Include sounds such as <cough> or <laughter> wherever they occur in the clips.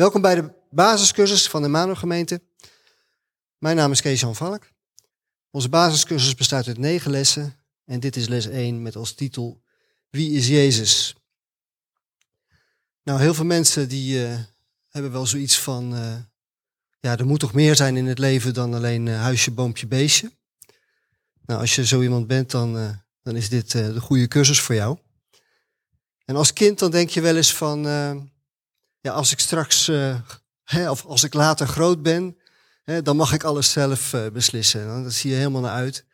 Welkom bij de basiscursus van de Mano gemeente. Mijn naam is Kees-Jan Valk. Onze basiscursus bestaat uit negen lessen en dit is les 1 met als titel Wie is Jezus? Nou, heel veel mensen die uh, hebben wel zoiets van, uh, ja, er moet toch meer zijn in het leven dan alleen uh, huisje, boompje, beestje. Nou, als je zo iemand bent, dan, dan is dit de goede cursus voor jou. En als kind dan denk je wel eens van, ja, als ik straks, uh, hè, of als ik later groot ben, hè, dan mag ik alles zelf uh, beslissen. Dat zie je helemaal naar uit.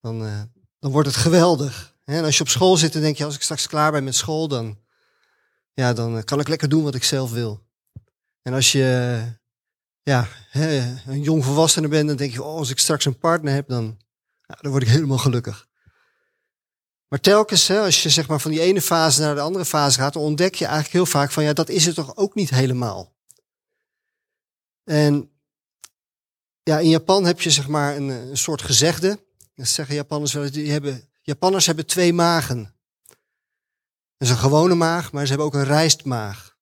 Dan, uh, dan wordt het geweldig. Hè? En als je op school zit, dan denk je, als ik straks klaar ben met school, dan, ja, dan kan ik lekker doen wat ik zelf wil. En als je ja, hè, een jong volwassene bent, dan denk je, oh, als ik straks een partner heb, dan, dan word ik helemaal gelukkig. Maar telkens, als je zeg maar van die ene fase naar de andere fase gaat, dan ontdek je eigenlijk heel vaak van ja, dat is het toch ook niet helemaal. En ja, in Japan heb je zeg maar een, een soort gezegde. Dat zeggen Japanners wel die hebben, Japanners hebben twee magen. Dat is een gewone maag, maar ze hebben ook een rijstmaag.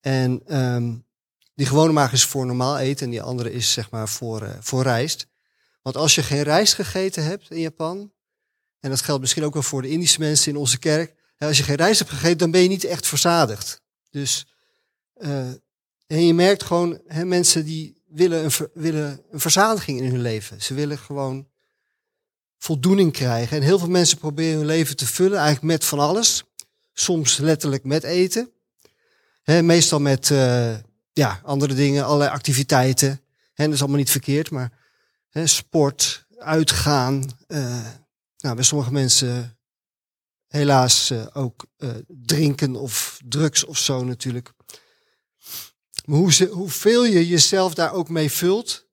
En um, die gewone maag is voor normaal eten en die andere is zeg maar voor, uh, voor rijst. Want als je geen rijst gegeten hebt in Japan, en dat geldt misschien ook wel voor de Indische mensen in onze kerk. Als je geen rijst hebt gegeten, dan ben je niet echt verzadigd. Dus, uh, en je merkt gewoon, hè, mensen die willen een, willen een verzadiging in hun leven. Ze willen gewoon voldoening krijgen. En heel veel mensen proberen hun leven te vullen, eigenlijk met van alles. Soms letterlijk met eten. Hè, meestal met uh, ja, andere dingen, allerlei activiteiten. Hè, dat is allemaal niet verkeerd, maar hè, sport, uitgaan, uh, nou, bij sommige mensen helaas uh, ook uh, drinken of drugs of zo natuurlijk. Maar hoe ze, hoeveel je jezelf daar ook mee vult,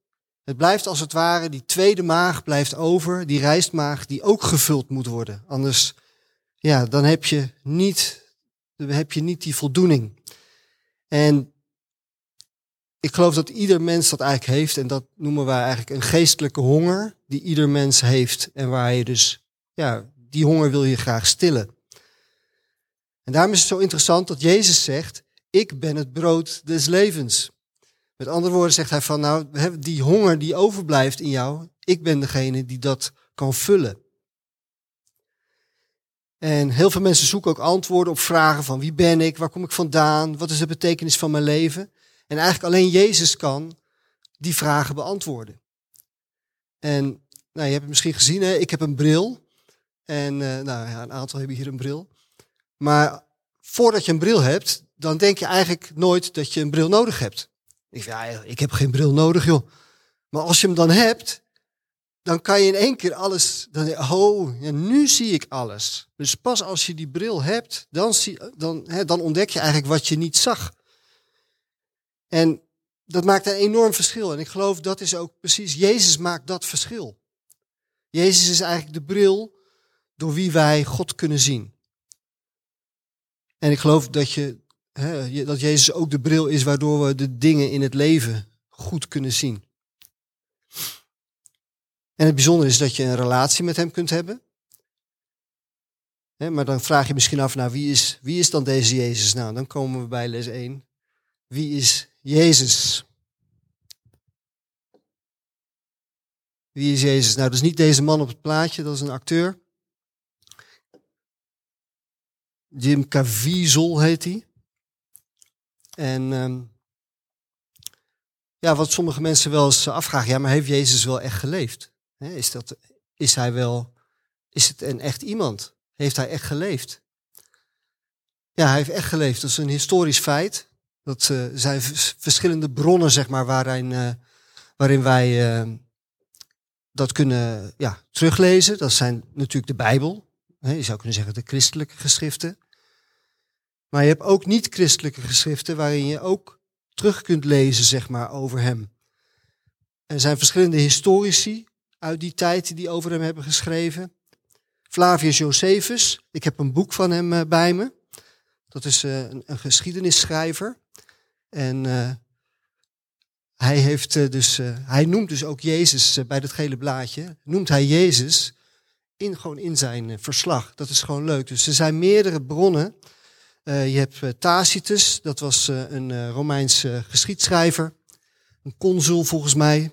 het blijft als het ware, die tweede maag blijft over, die rijstmaag die ook gevuld moet worden. Anders, ja, dan heb je niet, dan heb je niet die voldoening. En ik geloof dat ieder mens dat eigenlijk heeft. En dat noemen wij eigenlijk een geestelijke honger die ieder mens heeft. En waar je dus, ja, die honger wil je graag stillen. En daarom is het zo interessant dat Jezus zegt, ik ben het brood des levens. Met andere woorden zegt hij van, nou, die honger die overblijft in jou, ik ben degene die dat kan vullen. En heel veel mensen zoeken ook antwoorden op vragen van wie ben ik, waar kom ik vandaan, wat is de betekenis van mijn leven. En eigenlijk alleen Jezus kan die vragen beantwoorden. En nou, je hebt het misschien gezien, hè? ik heb een bril. En uh, nou, ja, een aantal hebben hier een bril. Maar voordat je een bril hebt, dan denk je eigenlijk nooit dat je een bril nodig hebt. Ik, ja, ik heb geen bril nodig, joh. Maar als je hem dan hebt, dan kan je in één keer alles. Dan, oh, ja, nu zie ik alles. Dus pas als je die bril hebt, dan, zie, dan, hè, dan ontdek je eigenlijk wat je niet zag. En dat maakt een enorm verschil. En ik geloof dat is ook precies, Jezus maakt dat verschil. Jezus is eigenlijk de bril door wie wij God kunnen zien. En ik geloof dat, je, hè, dat Jezus ook de bril is waardoor we de dingen in het leven goed kunnen zien. En het bijzondere is dat je een relatie met hem kunt hebben. maar dan vraag je misschien af, nou, wie is, wie is dan deze Jezus? Nou, dan komen we bij les 1. Wie is Jezus. Wie is Jezus? Nou, dat is niet deze man op het plaatje, dat is een acteur. Jim Caviezel heet hij. En um, ja, wat sommige mensen wel eens afvragen, ja, maar heeft Jezus wel echt geleefd? is, dat, is hij wel, is het een echt iemand? Heeft hij echt geleefd? Ja, hij heeft echt geleefd. Dat is een historisch feit. Dat uh, zijn verschillende bronnen, zeg maar, waarin, uh, waarin wij uh, dat kunnen ja, teruglezen. Dat zijn natuurlijk de Bijbel. Hè, je zou kunnen zeggen de christelijke geschriften. Maar je hebt ook niet-christelijke geschriften waarin je ook terug kunt lezen, zeg maar, over hem. Er zijn verschillende historici uit die tijd die over hem hebben geschreven. Flavius Josephus, ik heb een boek van hem bij me. Dat is een geschiedenisschrijver. En uh, hij, heeft, uh, dus, uh, hij noemt dus ook Jezus bij dat gele blaadje, noemt hij Jezus in, gewoon in zijn verslag. Dat is gewoon leuk. Dus er zijn meerdere bronnen je hebt Tacitus, dat was een uh, Romeins geschiedschrijver. Een consul volgens mij.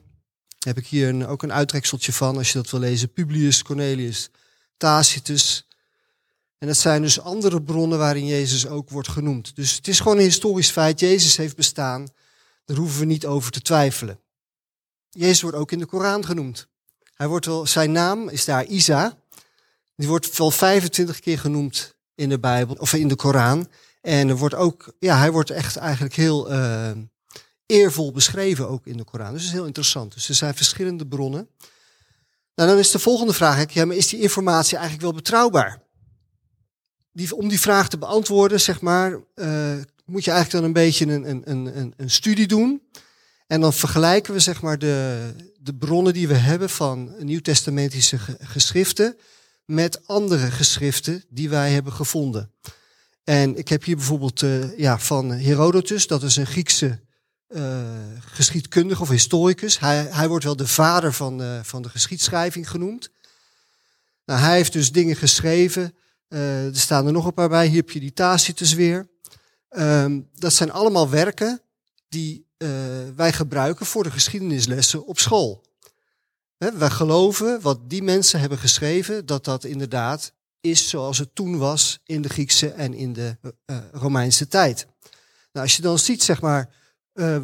Heb ik hier een, ook een uittrekseltje van, als je dat wil lezen. Publius Cornelius Tacitus. En dat zijn dus andere bronnen waarin Jezus ook wordt genoemd. Dus het is gewoon een historisch feit. Jezus heeft bestaan. Daar hoeven we niet over te twijfelen. Jezus wordt ook in de Koran genoemd. Hij wordt wel, zijn naam is daar Isa. Die wordt wel 25 keer genoemd in de Bijbel, of in de Koran. En er wordt ook, ja, hij wordt echt eigenlijk heel uh, eervol beschreven ook in de Koran. Dus is heel interessant. Dus er zijn verschillende bronnen. Nou, dan is de volgende vraag, ja, maar is die informatie eigenlijk wel betrouwbaar? Die, om die vraag te beantwoorden, zeg maar, uh, moet je eigenlijk dan een beetje een, een, een, een studie doen. En dan vergelijken we zeg maar de, de bronnen die we hebben van nieuwtestamentische geschriften met andere geschriften die wij hebben gevonden. En ik heb hier bijvoorbeeld uh, ja, van Herodotus, dat is een Griekse uh, geschiedkundige of historicus. Hij, hij wordt wel de vader van, van de geschiedschrijving genoemd. Nou, hij heeft dus dingen geschreven. Er staan er nog een paar bij. Hier heb je die Tacitus weer. Um, dat zijn allemaal werken die wij gebruiken voor de geschiedenislessen op school. Wij geloven wat die mensen hebben geschreven, dat dat inderdaad is zoals het toen was in de Griekse en in de uh, Romeinse tijd. Nou, als je dan ziet, zeg maar,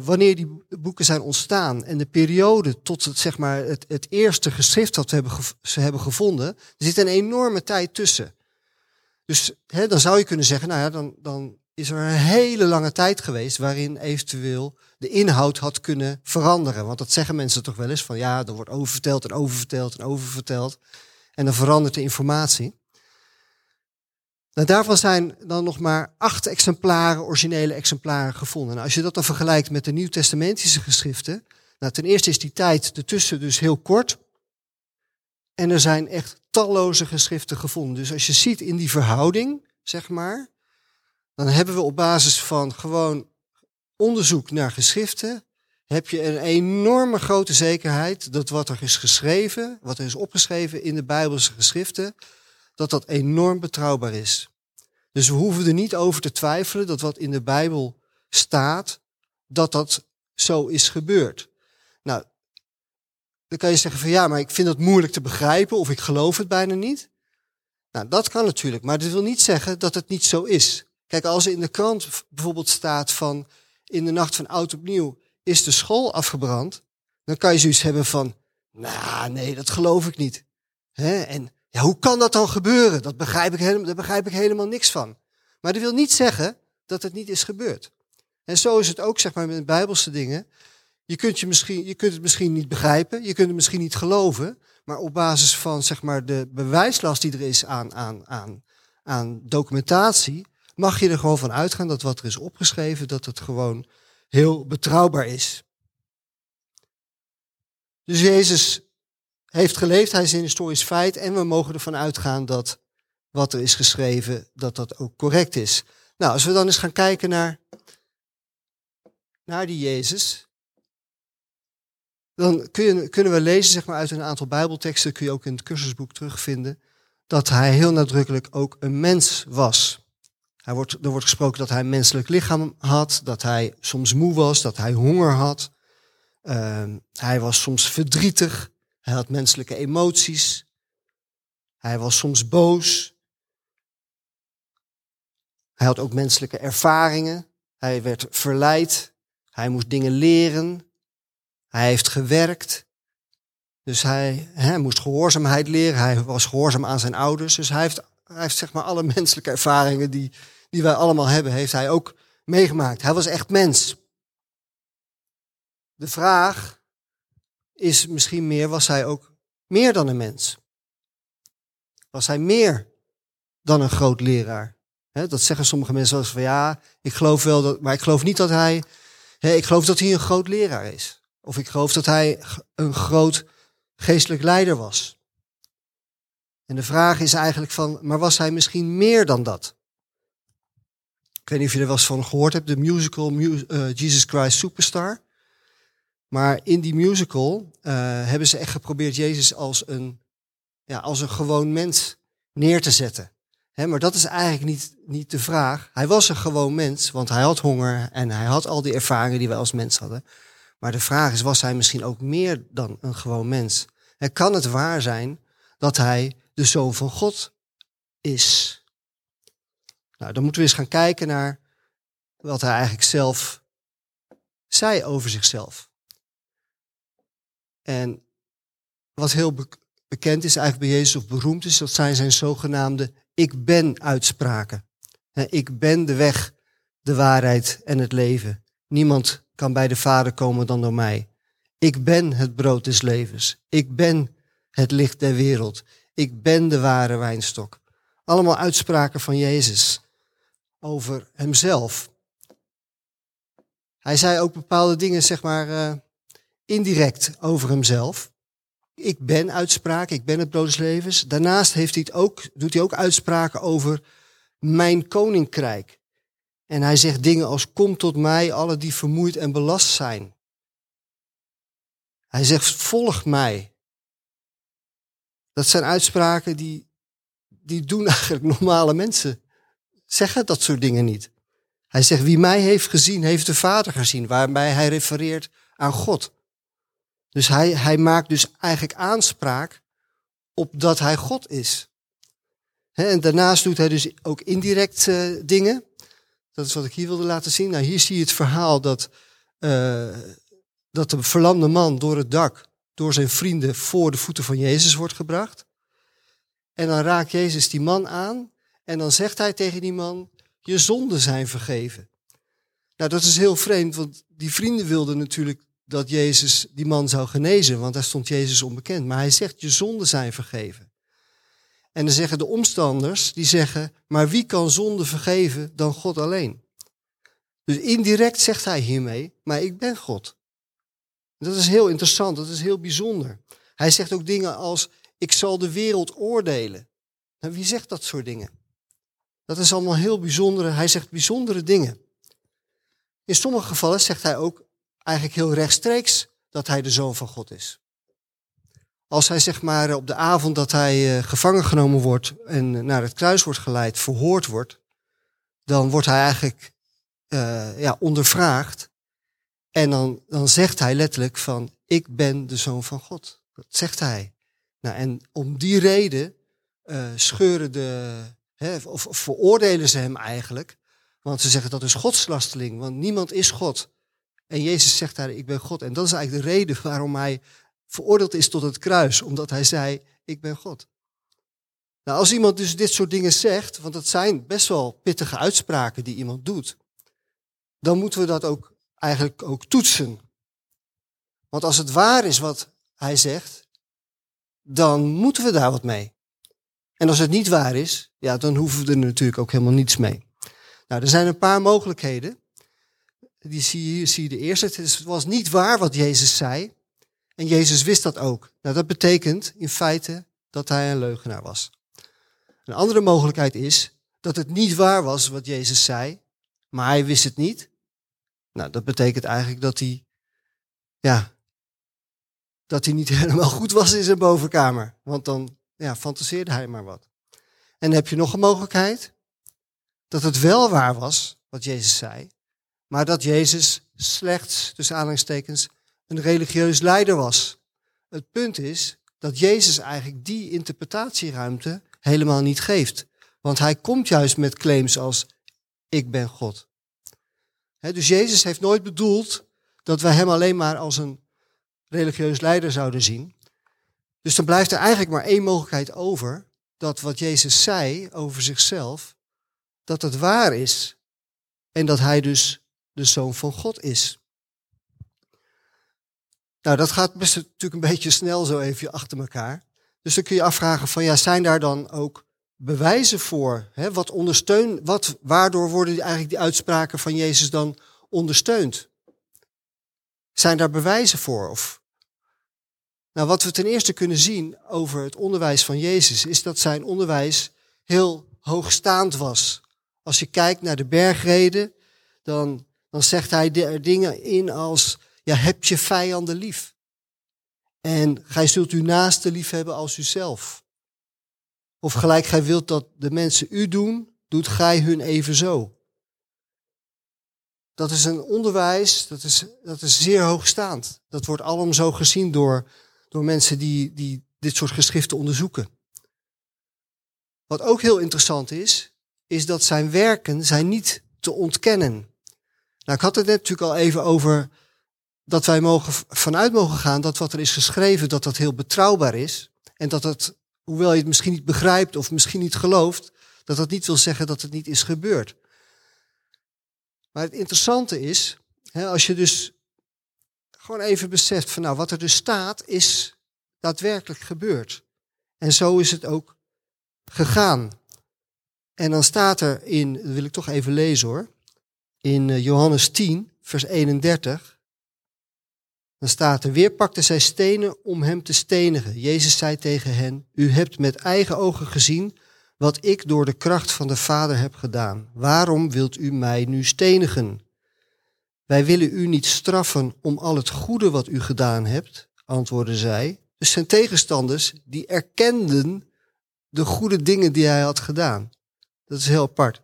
wanneer die boeken zijn ontstaan en de periode tot het, zeg maar, het eerste geschrift dat we hebben ze hebben gevonden, er zit een enorme tijd tussen. Dus hè, dan zou je kunnen zeggen, nou ja, dan, dan is er een hele lange tijd geweest waarin eventueel de inhoud had kunnen veranderen. Want dat zeggen mensen toch wel eens van ja, er wordt oververteld en oververteld en oververteld. En dan verandert de informatie. Nou, daarvan zijn dan nog maar acht exemplaren, originele exemplaren gevonden. Nou, als je dat dan vergelijkt met de Nieuw-Testamentische geschriften, nou, ten eerste is die tijd ertussen dus heel kort. En er zijn echt talloze geschriften gevonden. Dus als je ziet in die verhouding, zeg maar, dan hebben we op basis van gewoon onderzoek naar geschriften, heb je een enorme grote zekerheid dat wat er is geschreven, wat er is opgeschreven in de Bijbelse geschriften, dat dat enorm betrouwbaar is. Dus we hoeven er niet over te twijfelen dat wat in de Bijbel staat, dat dat zo is gebeurd. Nou, dan kan je zeggen van ja, maar ik vind het moeilijk te begrijpen of ik geloof het bijna niet. Nou, dat kan natuurlijk, maar dat wil niet zeggen dat het niet zo is. Kijk, als er in de krant bijvoorbeeld staat van in de nacht van oud opnieuw is de school afgebrand, dan kan je zoiets hebben van, nou nee, dat geloof ik niet. En ja, hoe kan dat dan gebeuren? Dat begrijp ik helemaal, daar begrijp ik helemaal niks van. Maar dat wil niet zeggen dat het niet is gebeurd. En zo is het ook zeg maar met bijbelse dingen. Je kunt, je, misschien, je kunt het misschien niet begrijpen, je kunt het misschien niet geloven, maar op basis van zeg maar, de bewijslast die er is aan, aan, aan, aan documentatie, mag je er gewoon van uitgaan dat wat er is opgeschreven, dat het gewoon heel betrouwbaar is. Dus Jezus heeft geleefd, hij is een historisch feit en we mogen ervan uitgaan dat wat er is geschreven, dat dat ook correct is. Nou, als we dan eens gaan kijken naar, naar die Jezus, dan kun je, kunnen we lezen zeg maar, uit een aantal Bijbelteksten, kun je ook in het cursusboek terugvinden, dat hij heel nadrukkelijk ook een mens was. Hij wordt, er wordt gesproken dat hij een menselijk lichaam had, dat hij soms moe was, dat hij honger had. Uh, hij was soms verdrietig, hij had menselijke emoties. Hij was soms boos. Hij had ook menselijke ervaringen. Hij werd verleid. Hij moest dingen leren. Hij heeft gewerkt. Dus hij, moest gehoorzaamheid leren. Hij was gehoorzaam aan zijn ouders. Dus hij heeft, hij heeft zeg maar alle menselijke ervaringen die, die wij allemaal hebben, heeft hij ook meegemaakt. Hij was echt mens. De vraag is misschien meer, was hij ook meer dan een mens? Was hij meer dan een groot leraar? dat zeggen sommige mensen eens van ja, ik geloof wel dat, maar ik geloof niet dat hij, ik geloof dat hij een groot leraar is. Of ik geloof dat hij een groot geestelijk leider was. En de vraag is eigenlijk van, maar was hij misschien meer dan dat? Ik weet niet of je er wel eens van gehoord hebt, de musical uh, Jesus Christ Superstar. Maar in die musical uh, hebben ze echt geprobeerd Jezus als een, ja, als een gewoon mens neer te zetten. maar dat is eigenlijk niet, niet de vraag. Hij was een gewoon mens, want hij had honger en hij had al die ervaringen die wij als mens hadden. Maar de vraag is, was hij misschien ook meer dan een gewoon mens? En kan het waar zijn dat hij de zoon van God is? Nou, dan moeten we eens gaan kijken naar wat hij eigenlijk zelf zei over zichzelf. En wat heel bekend is eigenlijk bij Jezus of beroemd is, dat zijn zijn zogenaamde ik ben uitspraken. Ik ben de weg, de waarheid en het leven. Niemand kan bij de Vader komen dan door mij. Ik ben het brood des levens. Ik ben het licht der wereld. Ik ben de ware wijnstok. Allemaal uitspraken van Jezus over hemzelf. Hij zei ook bepaalde dingen, zeg maar, uh, indirect over hemzelf. Ik ben uitspraken, ik ben het brood des levens. Daarnaast heeft hij het ook, doet hij ook uitspraken over mijn koninkrijk. En hij zegt dingen als kom tot mij, alle die vermoeid en belast zijn. Hij zegt volg mij. Dat zijn uitspraken die, die doen <laughs> eigenlijk normale mensen. Zeggen dat soort dingen niet. Hij zegt wie mij heeft gezien, heeft de Vader gezien. Waarbij hij refereert aan God. Dus hij, hij maakt dus eigenlijk aanspraak op dat hij God is. en daarnaast doet hij dus ook indirect uh, dingen. Dat is wat ik hier wilde laten zien. Nou, hier zie je het verhaal dat, uh, dat de verlamde man door het dak, door zijn vrienden, voor de voeten van Jezus wordt gebracht. En dan raakt Jezus die man aan en dan zegt hij tegen die man, je zonden zijn vergeven. Nou, dat is heel vreemd, want die vrienden wilden natuurlijk dat Jezus die man zou genezen, want daar stond Jezus onbekend. Maar hij zegt, je zonden zijn vergeven. En dan zeggen de omstanders, die zeggen, maar wie kan zonde vergeven dan God alleen? Dus indirect zegt hij hiermee, maar ik ben God. Dat is heel interessant, dat is heel bijzonder. Hij zegt ook dingen als, ik zal de wereld oordelen. En wie zegt dat soort dingen? Dat is allemaal heel bijzondere, hij zegt bijzondere dingen. In sommige gevallen zegt hij ook eigenlijk heel rechtstreeks dat hij de zoon van God is. Als hij zeg maar op de avond dat hij eh, gevangen genomen wordt en naar het kruis wordt geleid, verhoord wordt, dan wordt hij eigenlijk uh, ja, ondervraagd. En dan, dan zegt hij letterlijk van, ik ben de zoon van God. Dat zegt hij. Nou, en om die reden scheuren de, hè, of, of veroordelen ze hem eigenlijk. Want ze zeggen dat is godslasteling, want niemand is God. En Jezus zegt daar, ik ben God. En dat is eigenlijk de reden waarom hij veroordeeld is tot het kruis. Omdat hij zei, ik ben God. Nou, als iemand dus dit soort dingen zegt, want het zijn best wel pittige uitspraken die iemand doet, dan moeten we dat ook eigenlijk ook toetsen. Want als het waar is wat hij zegt, dan moeten we daar wat mee. En als het niet waar is, ja, dan hoeven we er natuurlijk ook helemaal niets mee. Nou, er zijn een paar mogelijkheden die zie je zie je de eerste. Het was niet waar wat Jezus zei. En Jezus wist dat ook. Nou, dat betekent in feite dat hij een leugenaar was. Een andere mogelijkheid is dat het niet waar was wat Jezus zei, maar hij wist het niet. Nou, dat betekent eigenlijk dat hij, ja, dat hij niet <laughs> helemaal goed was in zijn bovenkamer. Want dan ja, fantaseerde hij maar wat. En heb je nog een mogelijkheid dat het wel waar was wat Jezus zei, maar dat Jezus slechts, tussen aanhalingstekens, een religieus leider was. Het punt is dat Jezus eigenlijk die interpretatieruimte helemaal niet geeft. Want hij komt juist met claims als ik ben God. dus Jezus heeft nooit bedoeld dat wij hem alleen maar als een religieus leider zouden zien. Dus dan blijft er eigenlijk maar één mogelijkheid over, dat wat Jezus zei over zichzelf, dat het waar is. En dat hij dus de zoon van God is. Nou, dat gaat best natuurlijk een beetje snel zo even achter elkaar. Dus dan kun je afvragen van ja, zijn daar dan ook bewijzen voor? Hè? Wat ondersteunt, wat, waardoor worden eigenlijk die uitspraken van Jezus dan ondersteund? Zijn daar bewijzen voor? Of... Nou, wat we ten eerste kunnen zien over het onderwijs van Jezus, is dat zijn onderwijs heel hoogstaand was. Als je kijkt naar de bergreden, dan dan zegt hij dingen in als, ja, heb je vijanden lief. En gij zult uw naaste lief hebben als uzelf. Of gelijk gij wilt dat de mensen u doen, doet gij hun evenzo. Dat is een onderwijs, dat is, dat is zeer hoogstaand. Dat wordt allemaal zo gezien door, door mensen die, die dit soort geschriften onderzoeken. Wat ook heel interessant is, is dat zijn werken zijn niet te ontkennen. Nou, ik had het net natuurlijk al even over dat wij mogen, vanuit mogen gaan dat wat er is geschreven, dat dat heel betrouwbaar is. En dat het, hoewel je het misschien niet begrijpt of misschien niet gelooft, dat dat niet wil zeggen dat het niet is gebeurd. Maar het interessante is, hè, als je dus gewoon even beseft van nou, wat er dus staat, is daadwerkelijk gebeurd. En zo is het ook gegaan. En dan staat er in, dat wil ik toch even lezen hoor, in eh, Johannes 10, vers 31. Dan staat er, weer pakten zij stenen om hem te stenigen. Jezus zei tegen hen, u hebt met eigen ogen gezien wat ik door de kracht van de Vader heb gedaan. Waarom wilt u mij nu stenigen? Wij willen u niet straffen om al het goede wat u gedaan hebt, antwoordden zij. Dus zijn tegenstanders, die erkenden de goede dingen die hij had gedaan. Dat is heel apart.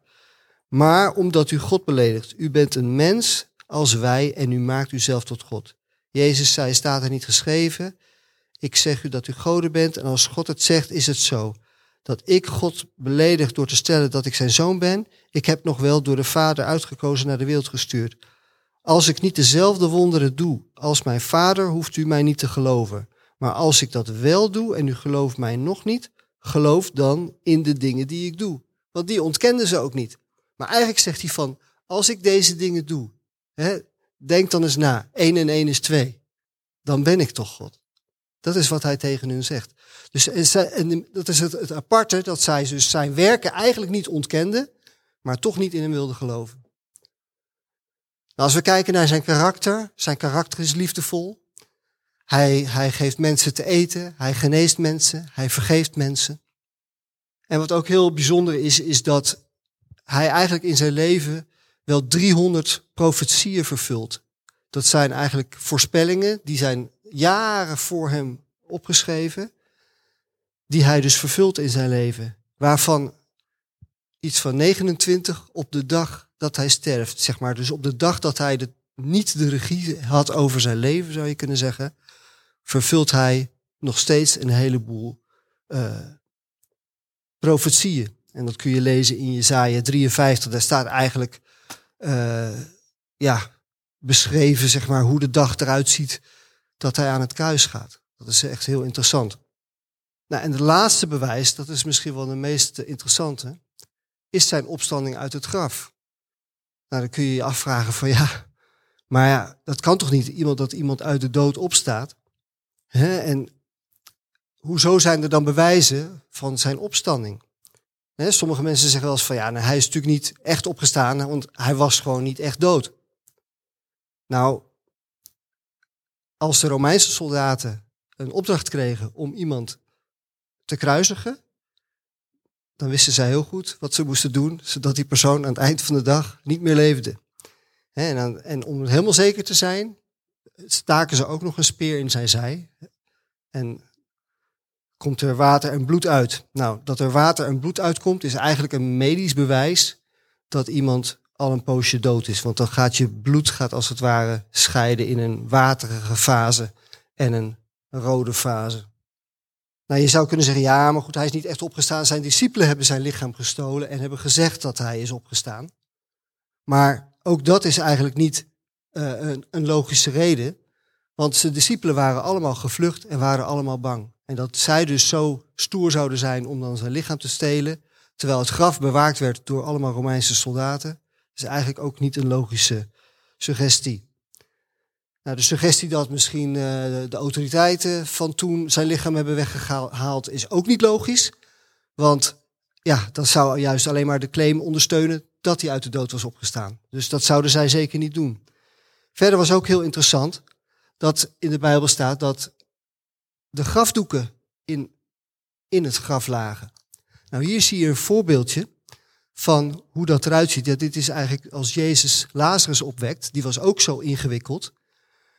Maar omdat u God beledigt, u bent een mens als wij en u maakt uzelf tot God. Jezus zei, staat er niet geschreven, ik zeg u dat u goden bent en als God het zegt, is het zo. Dat ik God beledig door te stellen dat ik zijn zoon ben, ik heb nog wel door de Vader uitgekozen naar de wereld gestuurd. Als ik niet dezelfde wonderen doe als mijn Vader, hoeft u mij niet te geloven. Maar als ik dat wel doe en u gelooft mij nog niet, geloof dan in de dingen die ik doe. Want die ontkenden ze ook niet. Maar eigenlijk zegt hij van, als ik deze dingen doe, hè, denk dan eens na, 1 en 1 is 2. Dan ben ik toch God. Dat is wat hij tegen hun zegt. Dus en dat is het, het aparte, dat zij dus zijn werken eigenlijk niet ontkenden, maar toch niet in hem wilden geloven. Nou, als we kijken naar zijn karakter, zijn karakter is liefdevol. Hij, hij geeft mensen te eten, hij geneest mensen, hij vergeeft mensen. En wat ook heel bijzonder is, is dat hij eigenlijk in zijn leven wel 300 profetieën vervult. Dat zijn eigenlijk voorspellingen, die zijn jaren voor hem opgeschreven, die hij dus vervult in zijn leven. Waarvan iets van 29 op de dag dat hij sterft, zeg maar. Dus op de dag dat hij de, niet de regie had over zijn leven, zou je kunnen zeggen, vervult hij nog steeds een heleboel uh, profetieën. En dat kun je lezen in Jezaja 53. Daar staat eigenlijk ja, beschreven zeg maar, hoe de dag eruit ziet dat hij aan het kruis gaat. Dat is echt heel interessant. Nou, en de laatste bewijs, dat is misschien wel de meest interessante, is zijn opstanding uit het graf. Nou, dan kun je je afvragen van ja, maar ja, dat kan toch niet iemand dat iemand uit de dood opstaat? Hè? En hoezo zijn er dan bewijzen van zijn opstanding? Sommige mensen zeggen wel eens van ja, nou, hij is natuurlijk niet echt opgestaan, want hij was gewoon niet echt dood. Nou, als de Romeinse soldaten een opdracht kregen om iemand te kruisigen, dan wisten zij heel goed wat ze moesten doen, zodat die persoon aan het eind van de dag niet meer leefde. En, dan, en om helemaal zeker te zijn, staken ze ook nog een speer in zijn zij. En komt er water en bloed uit. Nou, dat er water en bloed uitkomt is eigenlijk een medisch bewijs dat iemand al een poosje dood is. Want dan gaat je bloed gaat als het ware scheiden in een waterige fase en een rode fase. Nou, je zou kunnen zeggen, ja, maar goed, hij is niet echt opgestaan. Zijn discipelen hebben zijn lichaam gestolen en hebben gezegd dat hij is opgestaan. Maar ook dat is eigenlijk niet uh, een, een logische reden. Want zijn discipelen waren allemaal gevlucht en waren allemaal bang. En dat zij dus zo stoer zouden zijn om dan zijn lichaam te stelen, terwijl het graf bewaakt werd door allemaal Romeinse soldaten, is eigenlijk ook niet een logische suggestie. Nou, de suggestie dat misschien uh, de autoriteiten van toen zijn lichaam hebben weggehaald is ook niet logisch. Want ja, dat zou juist alleen maar de claim ondersteunen dat hij uit de dood was opgestaan. Dus dat zouden zij zeker niet doen. Verder was ook heel interessant dat in de Bijbel staat dat de grafdoeken in, in het graf lagen. Nou, hier zie je een voorbeeldje van hoe dat eruit ziet. Ja, dit is eigenlijk als Jezus Lazarus opwekt, die was ook zo ingewikkeld.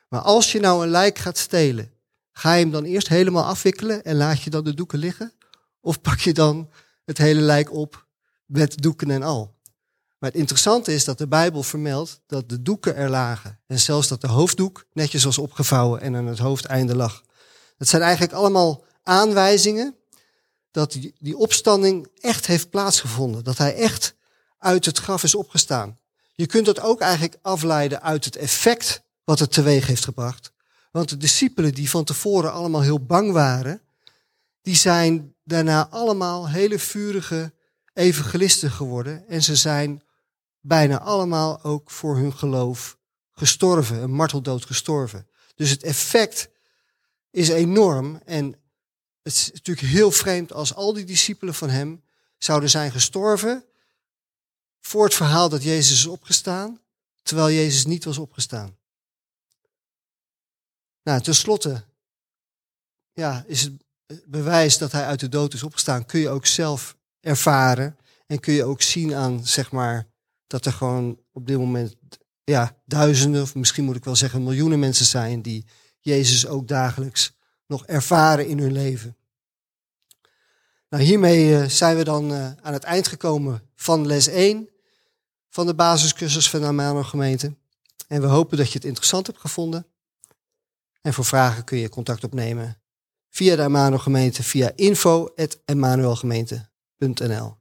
Maar als je nou een lijk gaat stelen, ga je hem dan eerst helemaal afwikkelen en laat je dan de doeken liggen? Of pak je dan het hele lijk op met doeken en al? Maar het interessante is dat de Bijbel vermeldt dat de doeken er lagen. En zelfs dat de hoofddoek netjes was opgevouwen en aan het hoofdeinde lag. Het zijn eigenlijk allemaal aanwijzingen dat die, die opstanding echt heeft plaatsgevonden. Dat hij echt uit het graf is opgestaan. Je kunt dat ook eigenlijk afleiden uit het effect wat het teweeg heeft gebracht. Want de discipelen die van tevoren allemaal heel bang waren, die zijn daarna allemaal hele vurige evangelisten geworden. En ze zijn bijna allemaal ook voor hun geloof gestorven, een marteldood gestorven. Dus het effect is enorm. En het is natuurlijk heel vreemd als al die discipelen van hem zouden zijn gestorven voor het verhaal dat Jezus is opgestaan, terwijl Jezus niet was opgestaan. Nou, tenslotte ja, is het bewijs dat hij uit de dood is opgestaan, kun je ook zelf ervaren en kun je ook zien aan, zeg maar, dat er gewoon op dit moment ja, duizenden, of misschien moet ik wel zeggen miljoenen mensen zijn die Jezus ook dagelijks nog ervaren in hun leven. Nou, hiermee eh, zijn we dan eh, aan het eind gekomen van les 1 van de basiscursus van de Amano gemeente. En we hopen dat je het interessant hebt gevonden. En voor vragen kun je contact opnemen via de Amano gemeente via info.emmanuelgemeente.nl